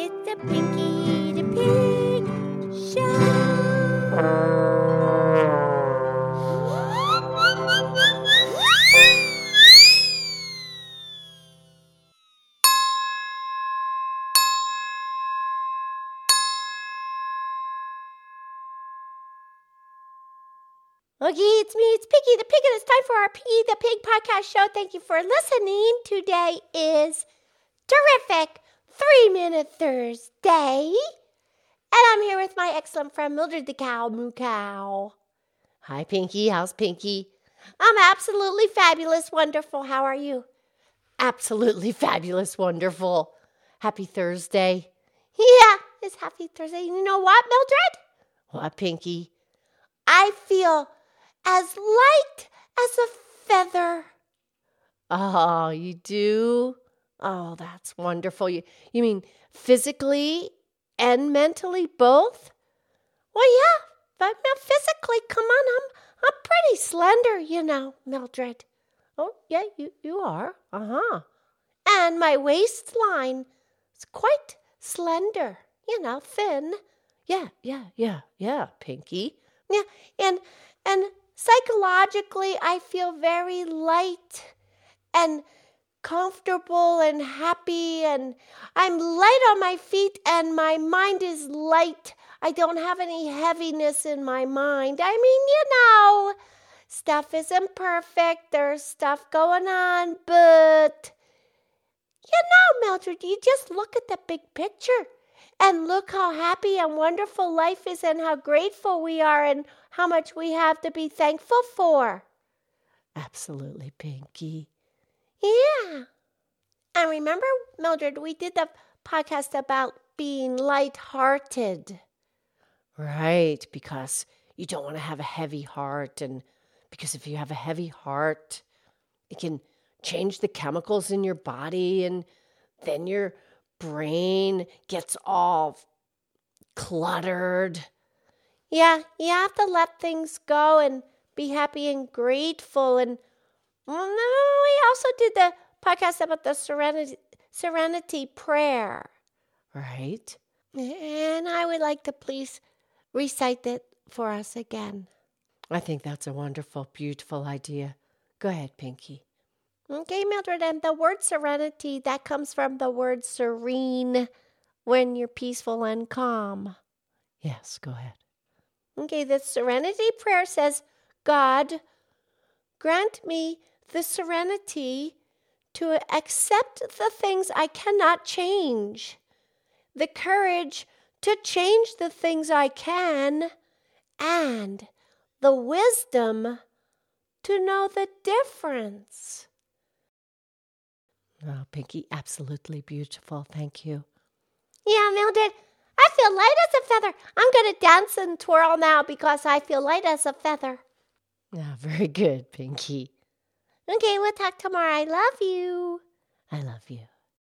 It's the Pinky the Pig Show. Okay, it's me, it's Piggy the Pig, and it's time for our Piggy the Pig podcast show. Thank you for listening. Today is terrific three minute Thursday. And I'm here with my excellent friend Mildred the Cow Moo Cow. Hi, Pinky. How's Pinky? I'm absolutely fabulous, wonderful. How are you? Absolutely fabulous, wonderful. Happy Thursday. Yeah, it's happy Thursday. You know what, Mildred? What, Pinky? I feel as light as a feather. Oh, you do? Oh, that's wonderful. You, you mean physically and mentally both? Well, yeah, but not physically. Come on, I'm I'm pretty slender, you know, Mildred. Oh, yeah, you, you are. Uh-huh. And my waistline is quite slender, you know, thin. Yeah, yeah, yeah, yeah, Pinky. Yeah, and and psychologically I feel very light and comfortable and happy and I'm light on my feet and my mind is light. I don't have any heaviness in my mind. I mean, you know, stuff isn't perfect. There's stuff going on, but you know, Mildred, you just look at the big picture and look how happy and wonderful life is and how grateful we are and how much we have to be thankful for. Absolutely, Pinky. Yeah. And remember, Mildred, we did the podcast about being light-hearted. Right, because you don't want to have a heavy heart. And because if you have a heavy heart, it can change the chemicals in your body. And then your brain gets all cluttered. Yeah, you have to let things go and be happy and grateful. And well, no, we also did the podcast about the serenity, serenity prayer. Right. And I would like to please recite it for us again. I think that's a wonderful, beautiful idea. Go ahead, Pinky. Okay, Mildred, and the word serenity, that comes from the word serene, when you're peaceful and calm. Yes, go ahead. Okay, the serenity prayer says, God, grant me the serenity to accept the things I cannot change, the courage to change the things I can, and the wisdom to know the difference. Oh, Pinky, absolutely beautiful. Thank you. Yeah, Mildred, I feel light as a feather. I'm going to dance and twirl now because I feel light as a feather. Ah, very good, Pinky. Okay, we'll talk tomorrow. I love you. I love you.